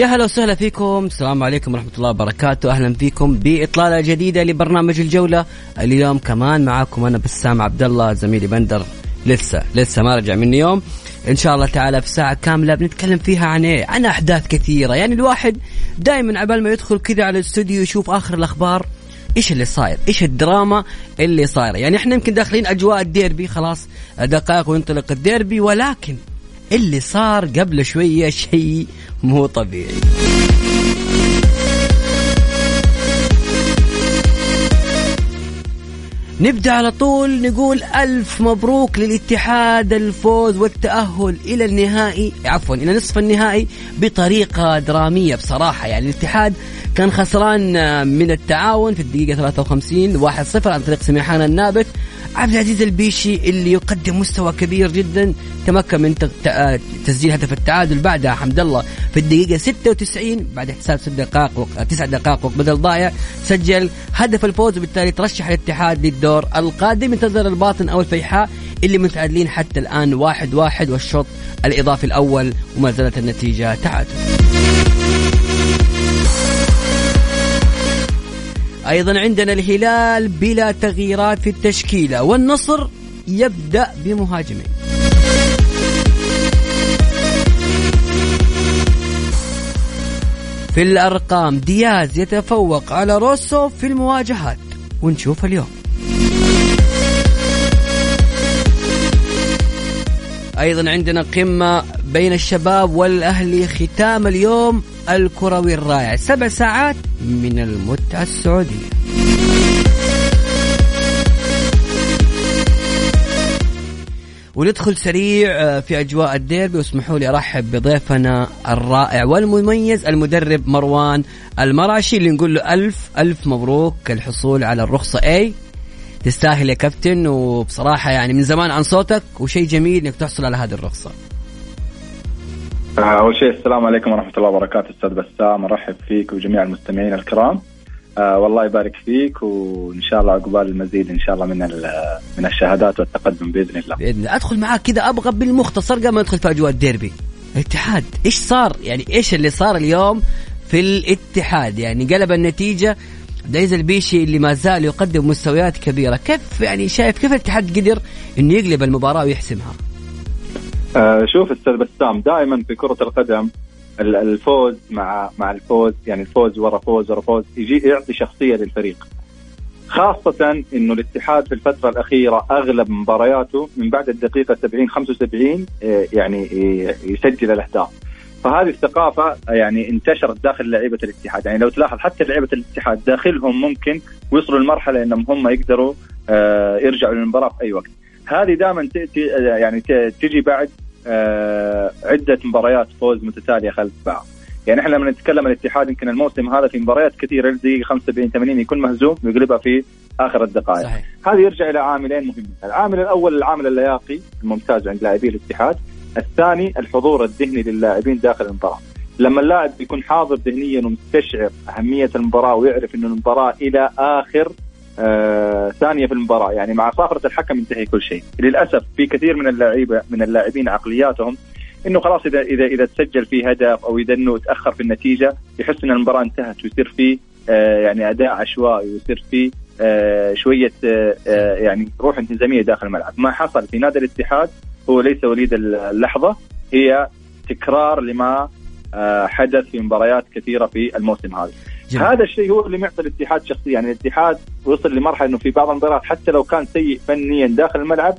يا هلا وسهلا فيكم السلام عليكم ورحمة الله وبركاته أهلا فيكم بإطلالة جديدة لبرنامج الجولة اليوم كمان معاكم أنا بسام عبد الله زميلي بندر لسه لسه ما رجع من يوم إن شاء الله تعالى في ساعة كاملة بنتكلم فيها عن إيه؟ عن أحداث كثيرة، يعني الواحد دائما عبال ما يدخل كذا على الاستوديو يشوف آخر الأخبار إيش اللي صاير؟ إيش الدراما اللي صايرة؟ يعني إحنا يمكن داخلين أجواء الديربي خلاص دقائق وينطلق الديربي ولكن اللي صار قبل شوية شيء مو طبيعي. نبدأ على طول نقول ألف مبروك للاتحاد الفوز والتأهل إلى النهائي عفوا إلى نصف النهائي بطريقة درامية بصراحة. يعني الاتحاد كان خسران من التعاون في الدقيقة 53 1-0 عن طريق سميحان النابت. عبد العزيز البيشي اللي يقدم مستوى كبير جدا تمكن من تسجيل هدف التعادل بعدها حمد الله في الدقيقة 96 بعد احتساب ست دقائق تسع دقائق وقت بدل ضايع سجل هدف الفوز وبالتالي ترشح الاتحاد للدور القادم. ينتظر الباطن أو الفيحاء اللي متعادلين حتى الآن واحد واحد والشوط الإضافي الأول وما زالت النتيجة تعادل. أيضا عندنا الهلال بلا تغييرات في التشكيلة والنصر يبدأ بمهاجمين. في الأرقام دياز يتفوق على روسو في المواجهات. ونشوف اليوم. أيضا عندنا قمة بين الشباب والاهلي ختام اليوم الكروي الرائع. سبع ساعات من المتعه السعوديه وندخل سريع آه، في أجواء الديربي. واسمحوا لي أرحب بضيفنا الرائع والمميز المدرب مروان المراشي اللي نقول له ألف ألف مبروك. الحصول على الرخصة اي تستاهل يا كابتن. وبصراحة يعني من زمان عن صوتك وشيء جميل إنك تحصل على هذه الرخصة. أول شيء السلام عليكم ورحمة الله وبركاته أستاذ بسام أرحب فيك وجميع المستمعين الكرام آه والله يبارك فيك وإن شاء الله عقبال المزيد إن شاء الله من من الشهادات والتقدم بإذن الله. بإذن الله أدخل معاك كذا أبغى بالمختصر قبل ما ندخل في أجواء الديربي. الاتحاد إيش صار؟ يعني إيش اللي صار اليوم في الاتحاد؟ يعني قلب النتيجة دايز البيشي اللي ما زال يقدم مستويات كبيرة، كيف يعني شايف كيف الاتحاد قدر إنه يقلب المباراة ويحسمها؟ آه شوف أستاذ بسام دائما في كرة القدم الفوز مع مع الفوز يعني الفوز ورا فوز ورا فوز يجي يعطي شخصية للفريق خاصة إنه الاتحاد في الفترة الأخيرة أغلب مبارياته من بعد الدقيقة 70 75 آه، يعني يسجل الأهداف. فهذه الثقافة يعني انتشرت داخل لعيبة الاتحاد، يعني لو تلاحظ حتى لعيبة الاتحاد داخلهم ممكن وصلوا لمرحلة إنهم هم يقدروا آه، يرجعوا للمباراة في أي وقت. هذه دائما يعني تجي بعد آه، عدة مباريات فوز متتالية خلف بعض. يعني إحنا لما نتكلم الاتحاد يمكن الموسم هذا في مباريات كثيرة الدقيقه 75 80 يكون مهزوم ويقلبها في آخر الدقائق. صحيح. هذا يرجع إلى عاملين مهمين. العامل الأول العامل اللياقي الممتاز عند لاعبي الاتحاد. الثاني الحضور الذهني للاعبين داخل المباراة. لما اللاعب يكون حاضر ذهنيا ومستشعر أهمية المباراة ويعرف انه المباراة إلى آخر ثانية في المباراة. يعني مع صافرة الحكم ينتهي كل شيء. للأسف في كثير من اللعيبة من اللاعبين عقلياتهم إنه خلاص إذا إذا إذا تسجل في هدف أو إذا إنه تأخر في النتيجة يحس إن المباراة انتهت ويصير في آه يعني أداء عشوائي ويصير في آه، شوية آه، آه، يعني روح انهزاميه داخل الملعب. ما حصل في نادي الاتحاد هو ليس وليد اللحظة هي تكرار لما آه، حدث في مباريات كثيرة في الموسم هذا. جميل. هذا الشيء هو اللي معطي الاتحاد شخصية يعني الاتحاد وصل لمرحلة إنه في بعض المباريات حتى لو كان سيء فنيا داخل الملعب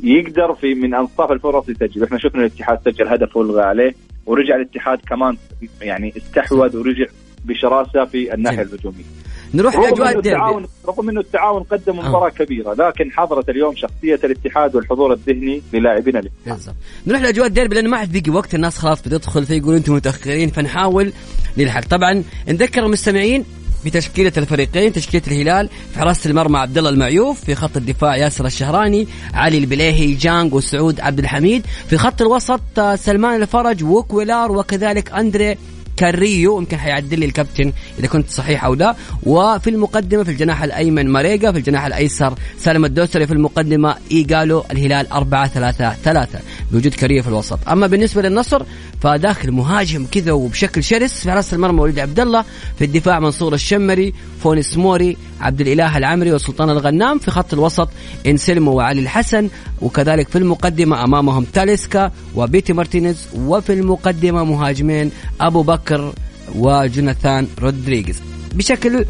يقدر في من أنصاف الفرص يسجل إحنا شفنا الاتحاد سجل هدف والغى عليه ورجع الاتحاد كمان يعني استحوذ ورجع بشراسة في الناحية. الهجومية نروح لأجواء الديربي. رغم إنه التعاون قدم آه. مباراة كبيرة لكن حضرت اليوم شخصية الاتحاد والحضور الذهني للاعبين الاتحاد نروح لأجواء الديربي لأنه ما عاد بقي وقت الناس خلاص بتدخل فيقولوا أنتم متأخرين فنحاول نلحق. طبعا نذكر المستمعين بتشكيلة الفريقين تشكيلة الهلال في حراسة المرمى عبد الله المعيوف في خط الدفاع ياسر الشهراني علي البليهي جانج وسعود عبد الحميد في خط الوسط آه، سلمان الفرج وكويلار وكذلك أندري كاريو يمكن حيعدل لي الكابتن إذا كنت صحيح أو لا. وفي المقدمة في الجناح الأيمن ماريجا في الجناح الأيسر سالم الدوسري في المقدمة ايجالو الهلال 4 3 3 بوجود كاريو في الوسط. أما بالنسبة للنصر فداخل مهاجم كذا وبشكل شرس في راس المرمى وليد عبد الله في الدفاع منصور الشمري فونس موري عبد الإله العمري وسلطان الغنام في خط الوسط إنسلمو وعلي الحسن وكذلك في المقدمة أمامهم تاليسكا وبيتي مارتينيز وفي المقدمة مهاجمين أبو بكر وجوناثان رودريغيز. بشكل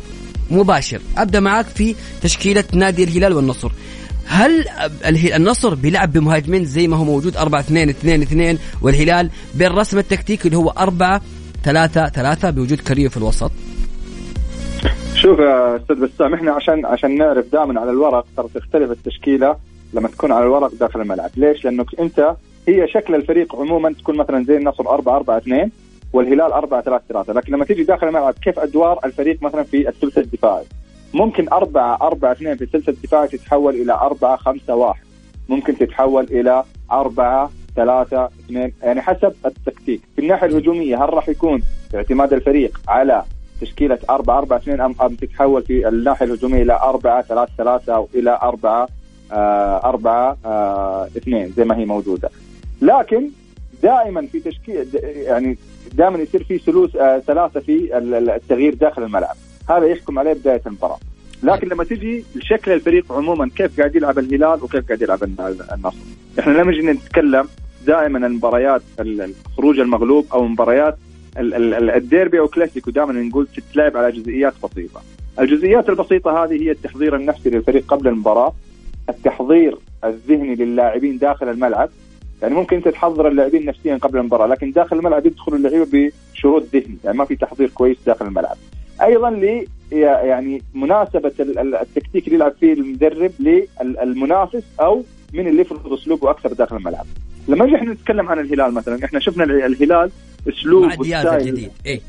مباشر أبدأ معك في تشكيلة نادي الهلال والنصر. هل النصر بيلعب بمهاجمين زي ما هو موجود 4 2 2 2 والهلال بالرسم التكتيكي اللي هو 4 3 3 بوجود كاريو في الوسط. شوف يا أستاذ بسام إحنا عشان عشان نعرف دائما على الورق ترى تختلف التشكيلة لما تكون على الورق داخل الملعب، ليش؟ لأنك أنت هي شكل الفريق عموما تكون مثلا زي النصر 4 4 2 والهلال 4 3 3 لكن لما تيجي داخل الملعب كيف أدوار الفريق مثلا في الثلث الدفاعي؟ ممكن 4 4 2 في الثلث الدفاعي تتحول إلى 4 5 1 ممكن تتحول إلى 4 3 2 يعني حسب التكتيك، في الناحية الهجومية هل راح يكون اعتماد الفريق على تشكيلة 4 4 2 ام أم تتحول في الناحية الهجومية إلى 4 3 3 أو إلى 4 4 2 زي ما هي موجودة. لكن دائما في تشكيل يعني دائما يصير في ثلوث آه، ثلاثة في ال- ال- التغيير داخل الملعب، هذا يحكم عليه بداية المباراة. لكن لما تجي لشكل الفريق عموما كيف قاعد يلعب الهلال وكيف قاعد يلعب الن- النصر. إحنا لما نجي نتكلم دائما المباريات ال- ال- خروج المغلوب أو مباريات الديربي أو كلاسيكو دائما نقول تتلعب على جزئيات بسيطة. الجزئيات البسيطة هذه هي التحضير النفسي للفريق قبل المباراة، التحضير الذهني للاعبين داخل الملعب، يعني ممكن أنت تحضر اللاعبين نفسيا قبل المباراة، لكن داخل الملعب يدخل اللعيبة بشروط ذهني، يعني ما في تحضير كويس داخل الملعب. أيضا ل يعني مناسبة ال- ال- التكتيك اللي يلعب فيه المدرب للمنافس أو من اللي يفرض أسلوبه أكثر داخل الملعب. لما نجي إحنا نتكلم عن الهلال مثلا إحنا شفنا ال- الهلال أسلوب مع دياز الجديد. إيه.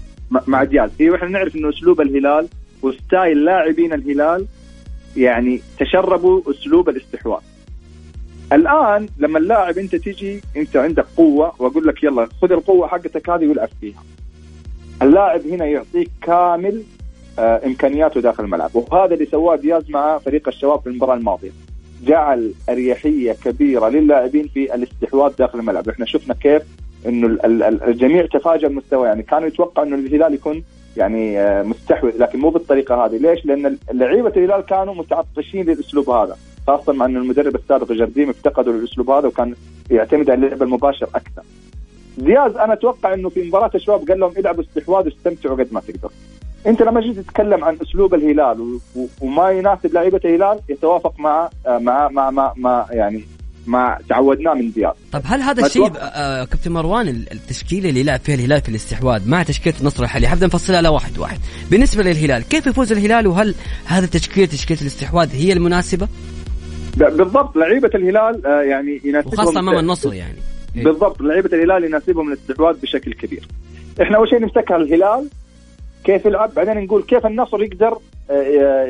مع- دياز. أيوه إحنا نعرف إنه أسلوب الهلال وستايل لاعبين الهلال يعني تشربوا أسلوب الاستحواذ. الآن لما اللاعب أنت تيجي أنت عندك قوة وأقول لك يلا خذ القوة حقتك هذه والعب فيها. اللاعب هنا يعطيك كامل آه إمكانياته داخل الملعب. وهذا اللي سواه دياز مع فريق الشباب في المباراة الماضية. جعل أريحية كبيرة للاعبين في الاستحواذ داخل الملعب. إحنا شفنا كيف إنه ال- ال- ال- الجميع تفاجأ المستوى يعني كانوا يتوقعوا إنه الهلال يكون يعني آه، مستحوذ لكن مو بالطريقة هذه ليش؟ لأن لعيبة الهلال كانوا متعطشين للأسلوب هذا خاصة مع إن المدرب السابق جرديم افتقدوا للأسلوب هذا وكان يعتمد على اللعب المباشر أكثر. دياز أنا أتوقع إنه في مباراة الشباب قال لهم إلعبوا استحواذ واستمتعوا قد ما تقدر. أنت لما جيت تتكلم عن أسلوب الهلال وما يناسب لعيبة الهلال يتوافق مع آه، مع مع مع, مع يعني ما تعودناه من دياز. طب هل هذا الشيء أتوقع- آه كابتن مروان ال- التشكيله اللي يلعب فيها الهلال في الاستحواذ مع تشكيلة النصر الحالي حبدا نفصلها على واحد واحد بالنسبة للهلال كيف يفوز الهلال وهل هذا التشكيله تشكيلة الاستحواذ هي المناسبة بالضبط لعيبة الهلال آه، يعني يناسبهم وخاصة أمام النصر يعني إيه. بالضبط لعيبة الهلال يناسبهم الاستحواذ بشكل كبير. إحنا أول شيء نمسك على الهلال كيف يلعب بعدين نقول كيف النصر يقدر آه،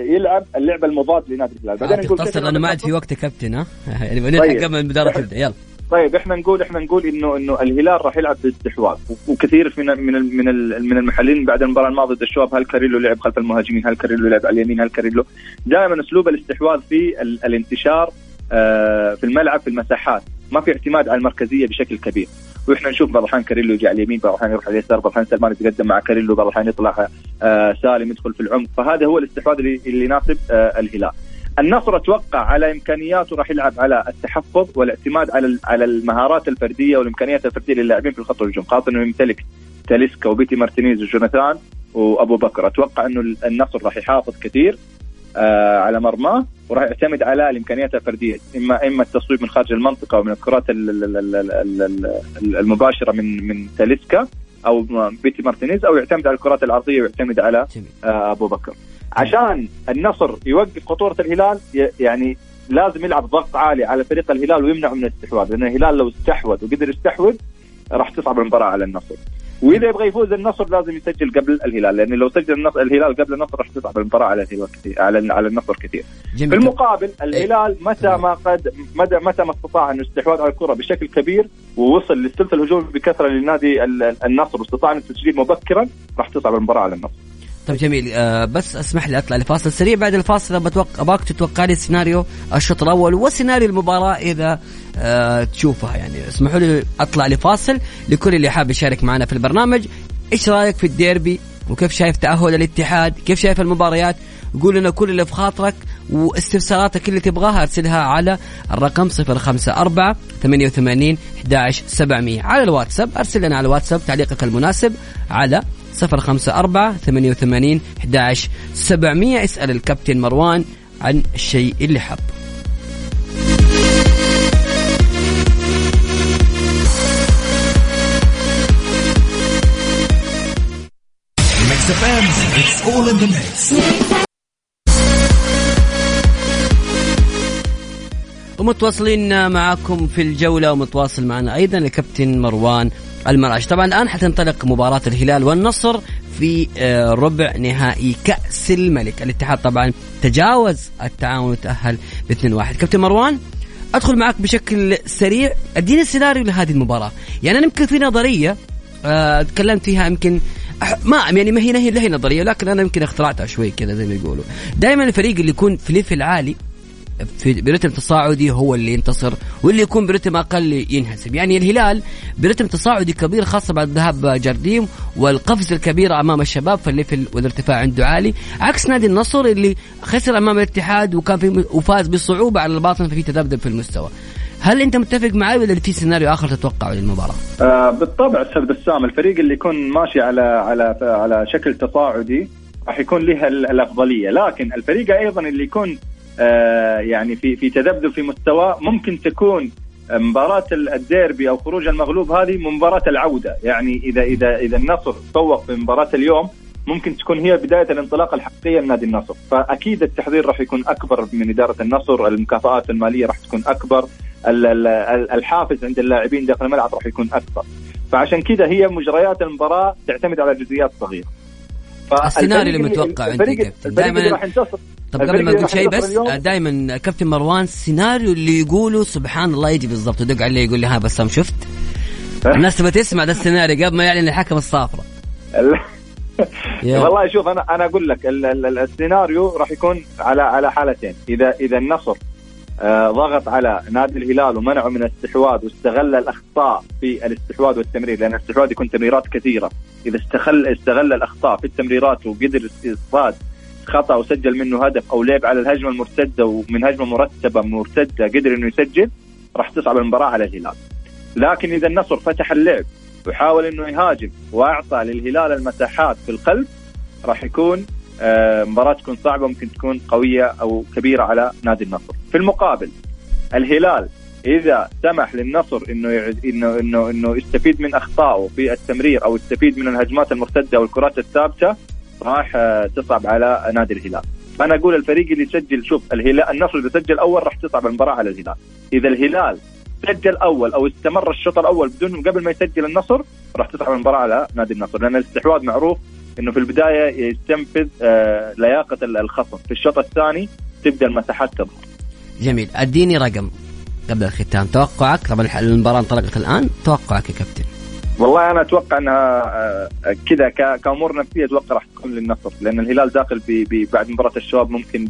يلعب اللعبة المضاد لنادي الهلال. بعدين نقول تختصر لأنه ما عاد. في وقت كابتن ها؟ يعني بنلحق طيب. قبل المباراه تبدأ. يلا. طيب إحنا نقول إحنا نقول إنه إنه الهلال راح يلعب باستحواذ و- وكثير من من من من المحللين بعد المباراة الماضية ضد الشباب هل كاريلو لعب خلف المهاجمين؟ هل كاريلو لعب على اليمين؟ هل كاريلو؟ دائما أسلوب الاستحواذ في ال- الانتشار آه، في الملعب في المساحات. ما في اعتماد على المركزية بشكل كبير. وإحنا نشوف بعض الأحيان كاريلو يجي على اليمين بعض الأحيان يروح على اليسار بعض الأحيان سلمان يتقدم مع كاريلو بعض الأحيان يطلع آه سالم يدخل في العمق. فهذا هو الاستحواذ اللي, يناسب آه الهلال. النصر أتوقع على إمكانياته راح يلعب على التحفظ والاعتماد على على المهارات الفردية والإمكانيات الفردية للاعبين في الخط الهجوم خاصة إنه يمتلك تاليسكا وبيتي مارتينيز وجوناثان وأبو بكر. أتوقع إنه النصر راح يحافظ كثير. على مرماه وراح يعتمد على الإمكانيات الفردية اما إما التصويب من خارج المنطقة ومن الكرات المباشرة من من تاليسكا أو بيتي مارتينيز أو يعتمد على الكرات العرضيه ويعتمد على آه أبو بكر. عشان النصر يوقف خطورة الهلال يعني لازم يلعب ضغط عالي على فريق الهلال ويمنعه من الاستحواذ لأن الهلال لو استحوذ وقدر يستحوذ راح تصعب المباراة على النصر. وإذا يبغى يفوز النصر لازم يسجل قبل الهلال لأن لو سجل النصر الهلال قبل النصر راح تصعب المباراه على الهلال كثير على على النصر كثير. جميل. في المقابل الهلال متى ما قد متى متى ما استطاع انه استحواذ على الكرة بشكل كبير ووصل للثلث الهجوم بكثرة لنادي النصر واستطاع التسجيل مبكرا راح تصعب المباراه على النصر. طيب جميل. آه بس اسمح لي اطلع لفاصل سريع. بعد الفاصل بتوقع ابغاك تتوقع لي سيناريو الشوط الأول وسيناريو المباراة إذا آه تشوفها يعني. اسمحوا لي أطلع لفاصل لكل اللي حاب يشارك معنا في البرنامج. إيش رأيك في الديربي؟ وكيف شايف تأهل الاتحاد؟ كيف شايف المباريات؟ قول لنا كل اللي في خاطرك واستفساراتك اللي تبغاها. أرسلها على الرقم 054 88 11 700 على الواتساب أرسل لنا على الواتساب تعليقك المناسب على صفر خمسة أربعة ثمانية وثمانين أحداش سبعمية. اسأل الكابتن مروان عن الشيء اللي حب. ومتواصلين معكم في الجولة ومتواصل معنا أيضا الكابتن مروان المرعش طبعا الآن حتنطلق مباراة الهلال والنصر في آه، ربع نهائي كأس الملك. الاتحاد طبعا تجاوز التعاون وتأهل ب 2-1 كابتن مروان أدخل معك بشكل سريع. اديني السيناريو لهذه المباراة. يعني أنا يمكن في نظرية آه، تكلمت فيها يمكن ما يعني ما هي هي هي نظرية لكن أنا يمكن اخترعتها شوي كذا زي ما يقولوا. دائما الفريق اللي يكون في level عالي في برتم تصاعدي هو اللي ينتصر واللي يكون برتم أقل ينهزم يعني الهلال برتم تصاعدي كبير خاصة بعد ذهاب جرديم والقفز الكبير أمام الشباب فال level والارتفاع عنده عالي. عكس نادي النصر اللي خسر أمام الاتحاد وكان في وفاز بصعوبة على الباطن ففي تذبذب في المستوى. هل أنت متفق معي ولا في سيناريو آخر تتوقعه للمباراة؟ آه بالطبع أستاذ بسام الفريق اللي يكون ماشي على على على شكل تصاعدي راح يكون له الأفضلية. لكن الفريق أيضا اللي يكون يعني في في تذبذب في مستواه ممكن تكون مباراة الديربي أو خروج المغلوب هذه مباراة العودة. يعني اذا اذا إذا النصر تفوق في مباراة اليوم ممكن تكون هي بداية الانطلاقة الحقيقية لنادي النصر. فأكيد التحضير راح يكون أكبر من إدارة النصر المكافآت المالية راح تكون أكبر الحافز عند اللاعبين داخل الملعب راح يكون أكبر. فعشان كذا هي مجريات المباراة تعتمد على جزئيات صغيرة. السيناريو اللي متوقع عندك دائما طب قبل ما أقول شيء بس دائما كابتن مروان السيناريو اللي يقوله سبحان الله يجي بالضبط يدق عليه يقول لي ها بسام شفت. الناس تبغى تسمع ده السيناريو قبل ما يعلن الحكم الصافرة. والله شوف أنا أنا أقول لك السيناريو راح يكون على على حالتين. اذا إذا النصر آه، ضغط على نادي الهلال ومنعه من الاستحواذ واستغل الأخطاء في الاستحواذ والتمرير لأن الاستحواذ يكون تمريرات كثيرة. إذا استغل استغل الأخطاء في التمريرات وقدر اصطاد خطأ وسجل منه هدف أو لعب على الهجمة المرتدة ومن هجمة مرتبة مرتدة قدر إنه يسجل راح تصعب المباراة على الهلال. لكن إذا النصر فتح اللعب وحاول إنه يهاجم وأعطى للهلال المساحات في الخلف راح يكون آه، مباراة تكون صعبة ممكن تكون قوية أو كبيرة على نادي النصر. في المقابل الهلال إذا سمح للنصر إنه إنه إنه إنه يستفيد من أخطائه في التمرير أو يستفيد من الهجمات المرتدة والكرات الثابتة راح آه، تصعب على نادي الهلال. فأنا أقول الفريق اللي يسجل شوف الهلال النصر إذا سجل أول راح تصعب المباراة على الهلال. إذا الهلال سجل أول أو استمر الشوط الأول بدون قبل ما يسجل النصر راح تصعب المباراة على نادي النصر. لأن الاستحواذ معروف إنه في البداية يستنفذ آه، لياقة الخصم. في الشوط الثاني تبدأ المساحات تظهر. جميل. أديني رقم قبل الختام. توقعك؟ طبعا المباراة انطلقت الآن. توقعك يا كابتن. والله أنا أتوقع أنها آه، كذا كأمور نفسية أتوقع راح تكون للنصر لأن الهلال داخل بي بي بعد مباراة الشباب ممكن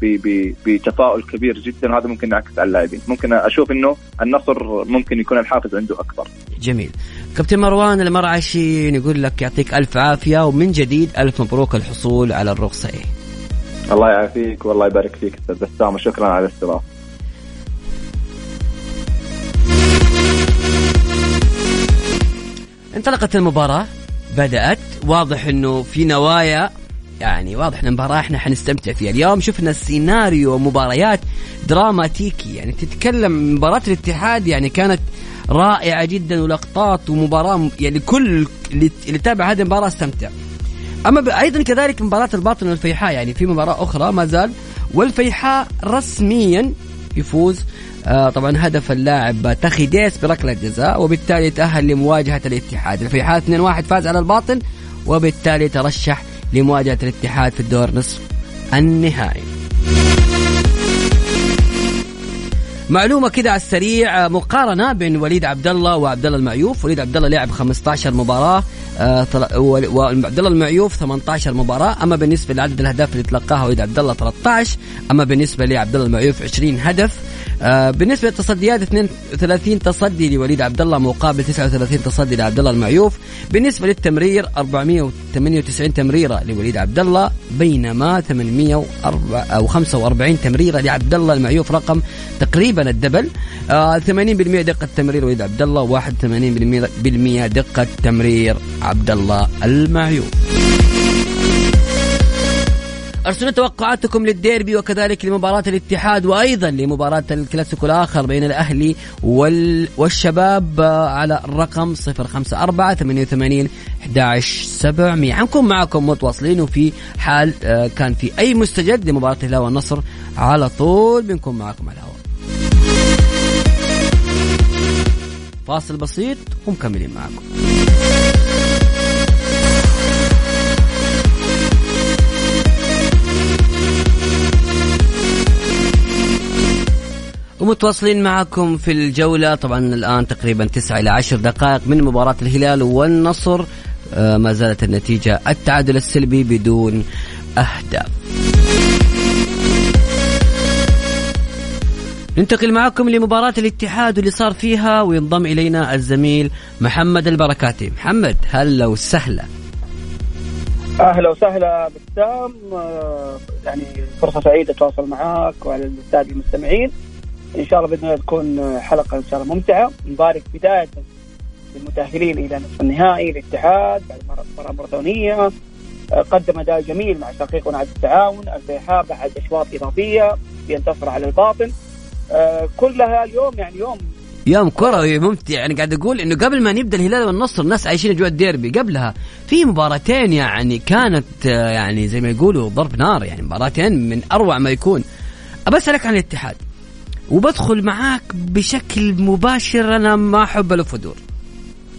بتفاؤل كبير جدا وهذا ممكن ينعكس على اللاعبين. ممكن أشوف إنه النصر ممكن يكون الحافز عنده أكبر. جميل. كابتن مروان المرعشي يقول لك يعطيك ألف عافية ومن جديد ألف مبروك الحصول على الرخصة. الله يعافيك والله يبارك فيك أستاذ بسام وشكرا على الاستضافة. انطلقت المباراة بدأت واضح إنه في نوايا يعني واضح إن المباراة إحنا حنستمتع فيها. اليوم شفنا سيناريو مباريات دراماتيكي يعني تتكلم مباراة الاتحاد يعني كانت رائعة جدا ولقطات ومباراة يعني كل اللي تابع هذه المباراة استمتع. أما أيضا كذلك مباراة الباطن والفيحاء يعني في مباراة أخرى ما زال والفيحاء رسميا يفوز طبعا هدف اللاعب تخيديس بركلة جزاء وبالتالي تأهل لمواجهة الاتحاد. الفيحاء 2-1 فاز على الباطن وبالتالي ترشح لمواجهة الاتحاد في الدور نصف النهائي. معلومة كده على السريع مقارنة بين وليد عبد الله وعبد الله المعيوف، وليد عبد الله لعب 15 مباراة آه وعبد الله المعيوف 18 مباراة، أما بالنسبة لعدد الأهداف اللي تلقاها وليد عبد الله 13، أما بالنسبة لعبد الله المعيوف 20 هدف، آه بالنسبة للتصديات 32 تصدي لوليد عبد الله مقابل 39 تصدي لعبد الله المعيوف. بالنسبة للتمرير 498 تمريرة لوليد عبد الله بينما 845 تمريرة لعبد الله المعيوف رقم تقريبا الدبل. آه 80% دقة تمرير وليد عبد الله و81% دقة تمرير عبد الله المعيوف. أرسلوا توقعاتكم للديربي وكذلك لمباراة الاتحاد وأيضا لمباراة الكلاسيكو الآخر بين الأهلي وال... والشباب على الرقم 054 88 11 700 حنكون معكم متواصلين وفي حال آه، كان في أي مستجد لمباراة الهلال والنصر على طول بنكون معكم على الهواء. فاصل بسيط ومكملين معكم. ومتواصلين معكم في الجولة. طبعا الآن تقريبا 9 إلى 10 دقائق من مباراة الهلال والنصر. آه، ما زالت النتيجة التعادل السلبي بدون أهداف. ننتقل معكم لمباراة الاتحاد واللي صار فيها وينضم إلينا الزميل محمد البركاتي. محمد هلا وسهلا. أهلا وسهلا بسام آه، يعني فرصة سعيدة أتواصل معك وعلى الساده المستمعين. إن شاء الله بإذن الله تكون حلقة إن شاء الله ممتعة. نبارك بداية للمتاهلين إلى نصف النهائي الاتحاد بعد مباراه ماراثونيه قدم أداء جميل مع تحقيق ونعد التعاون. الفيحاء بعد أشواط إضافية ينتصر على الباطن. آه، كلها اليوم يعني يوم يوم كروي ممتع. يعني قاعد أقول إنه قبل ما نبدأ الهلال والنصر الناس عايشين أجواء الديربي. قبلها في مباراتين يعني كانت آه، يعني زي ما يقولوا ضرب نار. يعني مباراتين من أروع ما يكون. أبى أسألك عن الاتحاد. وبدخل معاك بشكل مباشر أنا ما أحب له فدور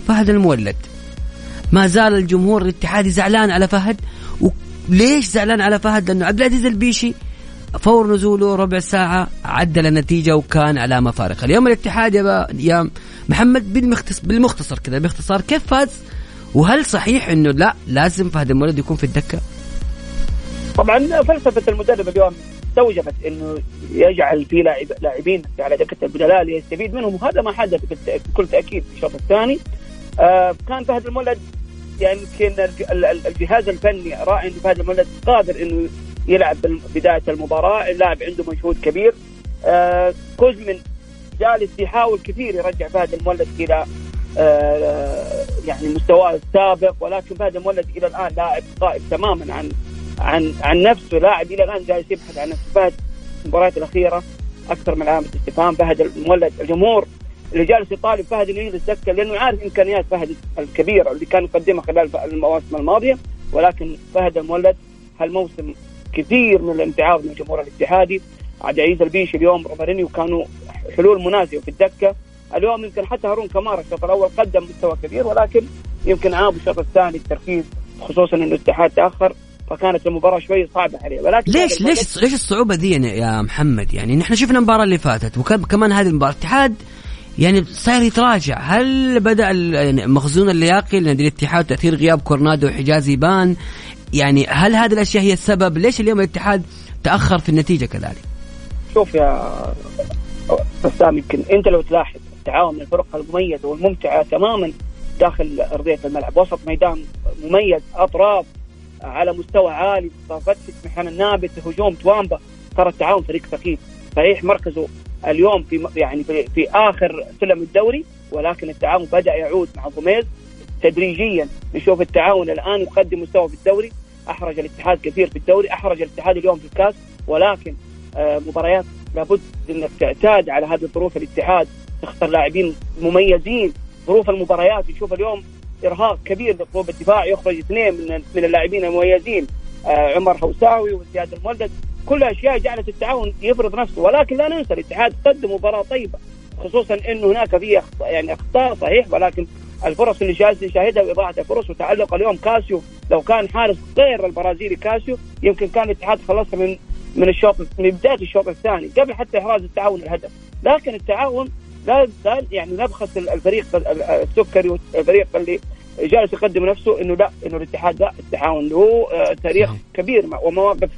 فهد المولد. ما زال الجمهور الاتحادي زعلان على فهد. وليش زعلان على فهد؟ لأنه عبد العزيز البيشي فور نزوله ربع ساعة عدل النتيجة وكان علامة فارقة اليوم الاتحاد يا, يا محمد بالمختصر, بالمختصر كذا باختصار كيف فاز؟ وهل صحيح إنه لا لازم فهد المولد يكون في الدكة؟ طبعا فلسفة المدرب اليوم استوجبت إنه يجعل في لاعب لاعبين على دكة البدلاء ليستفيد منهم وهذا ما حدث بكل تأكيد في الشوط الثاني. آه كان فهد المولد يعني يمكن الجهاز الفني راى انه فهد المولد قادر إنه يلعب بداية المباراة اللاعب عنده مجهود كبير. آه كوزمن جالس يحاول كثير يرجع فهد المولد إلى آه يعني مستواه السابق ولكن فهد المولد إلى الآن لاعب غائب تماما عن عن عن نفسه. لاعب إلى الآن جالس يبحث عن نفسه فهد المباريات الأخيرة أكثر من علامه استفهام فهد المولد الجمهور اللي جالس يطالب فهد إنه يجلس دكه لأنه عارف إمكانيات فهد الكبيرة اللي كان يقدمها خلال المواسم الماضية. ولكن فهد المولد هالموسم كثير من الامتعاض من الجمهور الاتحادي. عبد العزيز البيشي اليوم رومارينيو كانوا حلول مناسبه في الدكة. اليوم يمكن حتى هارون كمارا الشوط الأول قدم مستوى كبير ولكن يمكن عاب الشوط الثاني التركيز خصوصا إنه الاتحاد تأخر. فكانت المباراة شوي صعبة عليه. ولكن ليش ليش ليش الصعوبة دي يا محمد؟ يعني نحن شفنا المباراة اللي فاتت وكمان هذه المباراة. الاتحاد يعني صاير يتراجع. هل بدأ يعني مخزون اللياقي لنادي الاتحاد تأثير غياب كورنادو وحجازي يبان؟ يعني هل هذه الأشياء هي السبب؟ ليش اليوم الاتحاد تأخر في النتيجة كذلك؟ شوف يا بسام يمكن أنت لو تلاحظ التعاون من الفرق المميزة والممتعة تماما داخل أرضية الملعب. وسط ميدان مميز أطراف على مستوى عالي فتش محن النابت هجوم توامبا ترى التعاون فريق ثقيل صحيح مركزه اليوم في يعني في, في آخر سلم الدوري ولكن التعاون بدأ يعود مع غوميز. تدريجيا نشوف التعاون الآن يقدم مستوى في الدوري. أحرج الاتحاد كثير في الدوري أحرج الاتحاد اليوم في الكاس. ولكن آه مباريات لابد إنك تعتاد على هذه الظروف. الاتحاد تختار لاعبين مميزين. ظروف المباريات نشوف اليوم إرهاق كبير للطوب الدفاع يخرج اثنين من من اللاعبين المميزين آه عمر هوساوي وزياد المولد. كل أشياء جعلت التعاون يفرض نفسه ولكن لا ننسى الاتحاد قدم مباراة طيبة خصوصا انه هناك في يعني أخطاء صحيح ولكن الفرص اللي جالس نشاهدها واضاعه الفرص وتالق اليوم كاسيو. لو كان حارس غير البرازيلي كاسيو يمكن كان الاتحاد خلصها من من الشوط من بداية الشوط الثاني قبل حتى إحراز التعاون الهدف. لكن التعاون لا يعني نبخس الفريق السكري والفريق اللي جالس يقدم نفسه إنه لا إنه الاتحاد لا التعاون له تاريخ كبير ومواقف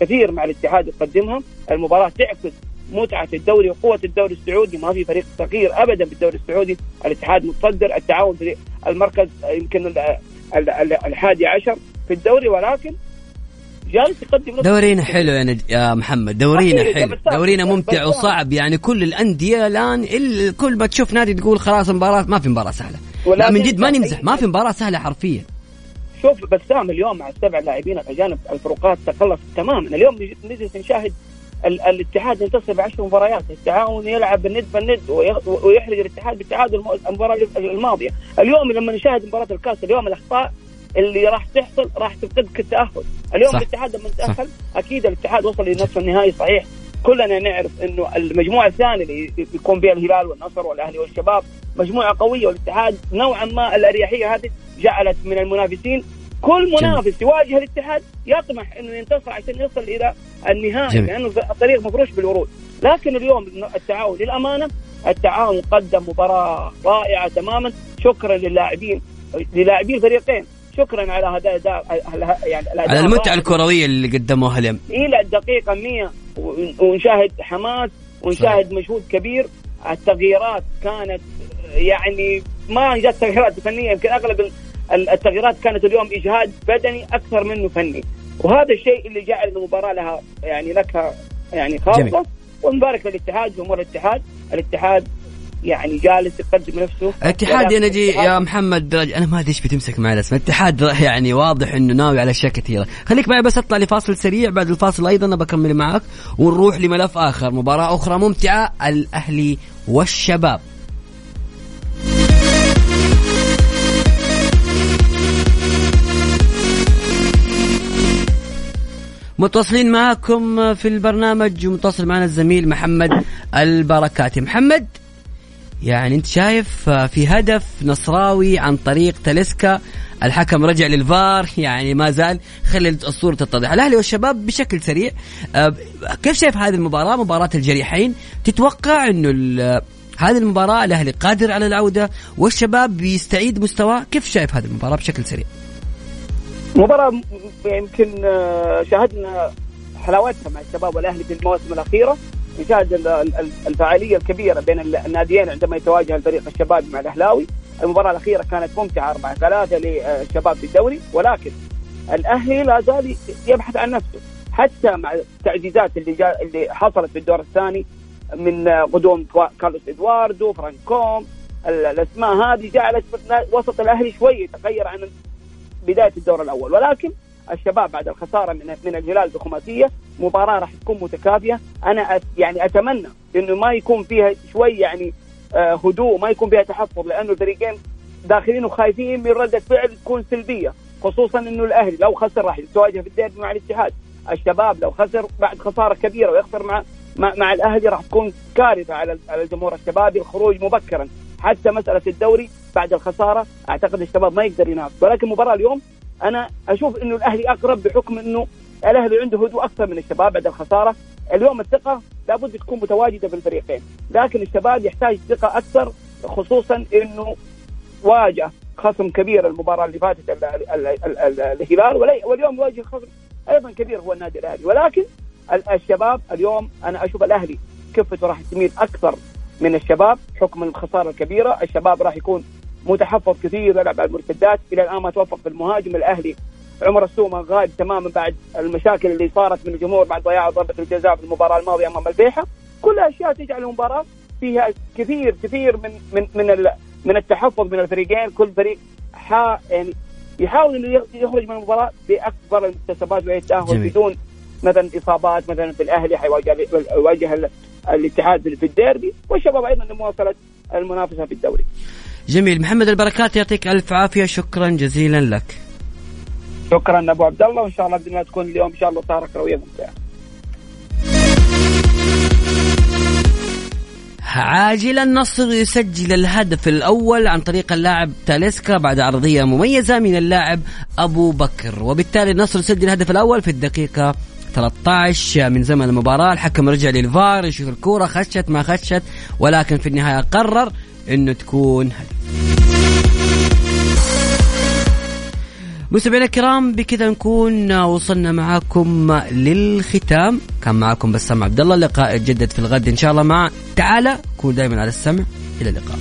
كثير مع الاتحاد يقدمها. المباراة تعكس متعة الدوري وقوة الدوري السعودي. ما في فريق صغير ابدا بالدوري السعودي. الاتحاد متصدر. التعاون في المركز يمكن الحادي عشر في الدوري. ولكن جالس يقدم دورينا حلو يا, نج... يا محمد دورينا حلو. دورينا ممتع وصعب يعني كل الأندية الآن كل ما تشوف نادي تقول خلاص مباراه ما في مباراة سهلة. لا من جد ما نمزح ما في مباراة سهلة حرفيا. شوف بسام اليوم مع السبع لاعبين الأجانب الفروقات تقلصت تماما. اليوم نجلس نشاهد الاتحاد ينتصر بعشر مباريات. التعاون يلعب بالند بالند ويحرج الاتحاد بالتعادل المباراة الماضية. اليوم لما نشاهد مباراة الكاس اليوم الأخطاء اللي راح تحصل راح تفقدك التاهل اليوم صح. الاتحاد لما تأهل أكيد الاتحاد وصل لنصف النهائي صحيح. كلنا نعرف إنه المجموعة الثانية اللي يكون بها الهلال والنصر والأهلي والشباب مجموعة قوية. والاتحاد نوعا ما الأريحية هذه جعلت من المنافسين. كل منافس يواجه الاتحاد يطمح إنه ينتصر عشان يصل إلى النهائي جميل. لأنه الطريق مفروش بالورود. لكن اليوم التعاون للأمانة التعاون قدم مباراة رائعة تماما. شكرا للاعبين للاعبين الفريقين شكرا على هذا يعني على المتعة الكروية اللي قدموها اليوم. إلى الدقيقه 100 ونشاهد حماس ونشاهد صحيح. مجهود كبير. التغييرات كانت يعني ما جت تغييرات فنية يمكن أغلب التغييرات كانت اليوم إجهاد بدني أكثر منه فني. وهذا الشيء اللي جعل المباراة لها يعني لك يعني خاصة. ونبارك للاتحاد جمهور الاتحاد. الاتحاد يعني جالس يقدم نفسه. الاتحاد يا نجي يا محمد أنا ما أدري إيش بتمسك معي الاسم الاتحاد يعني واضح إنه ناوي على أشياء كثيرة. خليك معي بس أطلع لفاصل سريع. بعد الفاصل أيضا بكمل معك ونروح لملف آخر. مباراة أخرى ممتعة. الأهلي والشباب. متواصلين معكم في البرنامج. ومتواصل معنا الزميل محمد البركاتي. محمد؟ يعني انت شايف في هدف نصراوي عن طريق تلسكا الحكم رجع للفار يعني ما زال خلي الصورة تتضح. الأهلي والشباب بشكل سريع آه، كيف شايف هذه المباراة مباراة الجريحين؟ تتوقع أنه هذه المباراة الأهلي قادر على العودة والشباب بيستعيد مستواه؟ كيف شايف هذه المباراة بشكل سريع؟ مباراة يمكن آه، شاهدنا حلاوتها مع الشباب والأهلي في المواسم الاخيره نشاهد الفعالية الكبيرة بين الناديين عندما يتواجه الفريق الشباب مع الأهلاوي. المباراة الأخيرة كانت ممتعة 4 3 للشباب في الدوري. ولكن الأهلي لا زال يبحث عن نفسه. حتى مع التعزيزات اللي اللي حصلت في الدور الثاني من قدوم كارلوس إدواردو فرانكوم الأسماء هذه جعلت وسط الأهلي شوي يتغير عن بداية الدور الأول. ولكن الشباب بعد الخسارة من من الهلال بخماسية مباراة راح تكون متكافية. أنا يعني أتمنى إنه ما يكون فيها شوي يعني آه، هدوء ما يكون فيها تحفظ لأنه الفريقين داخلين وخايفين من ردة فعل تكون سلبية خصوصا إنه الأهلي لو خسر راح يتواجه في الديربي مع الاتحاد. الشباب لو خسر بعد خسارة كبيرة ويخسر مع مع, مع الأهلي راح تكون كارثة على على الجمهور الشبابي الخروج مبكرا. حتى مسألة الدوري بعد الخسارة أعتقد الشباب ما يقدر ينافس. ولكن المباراه اليوم أنا أشوف إنه الأهلي أقرب بحكم إنه الأهلي عنده هدوء أكثر من الشباب بعد الخسارة. اليوم الثقة لابد تكون متواجدة في الفريقين لكن الشباب يحتاج ثقة أكثر خصوصا إنه واجه خصم كبير المباراة اللي فاتت الهلال واليوم يواجه خصم أيضا كبير هو النادي الأهلي. ولكن الشباب اليوم أنا أشوف الأهلي كفته راح تميل أكثر من الشباب حكم الخسارة الكبيرة. الشباب راح يكون متحفظ كثير يلعب على المرتدات. إلى الآن ما توفق في المهاجم الأهلي عمر السومة غايب تماما بعد المشاكل اللي صارت من الجمهور بعد ضياع ضربة الجزاء في المباراة الماضية أمام البيحة. كلها أشياء تجعل المباراة فيها كثير كثير من من من من التحفظ من الفريقين. كل فريق حا يعني يحاول إنه يخرج من المباراة بأكبر المكتسبات ويتاهل بدون مثلا إصابات مثلا في الأهلي حيواجه يواجه الاتحاد في الديربي. والشباب أيضا لمواصلة المنافسة في الدوري. جميل. محمد البركات يعطيك ألف عافية. شكرا جزيلا لك. شكرا أبو عبد الله وإن شاء الله باذن الله تكون اليوم إن شاء الله سهره كرويه ممتعه. عاجلا النصر يسجل الهدف الأول عن طريق اللاعب تاليسكا بعد عرضية مميزة من اللاعب أبو بكر. وبالتالي النصر يسجل الهدف الأول في الدقيقة 13 من زمن المباراة. الحكم رجع للفار يشوف الكورة خشت ما خشت ولكن في النهاية قرر إنه تكون هدف. مستمعينا الكرام بكذا نكون وصلنا معاكم للختام. كان معاكم بسام عبد الله اللقاء يتجدد في الغد إن شاء الله مع تعالى. كون دائما على السمع إلى اللقاء.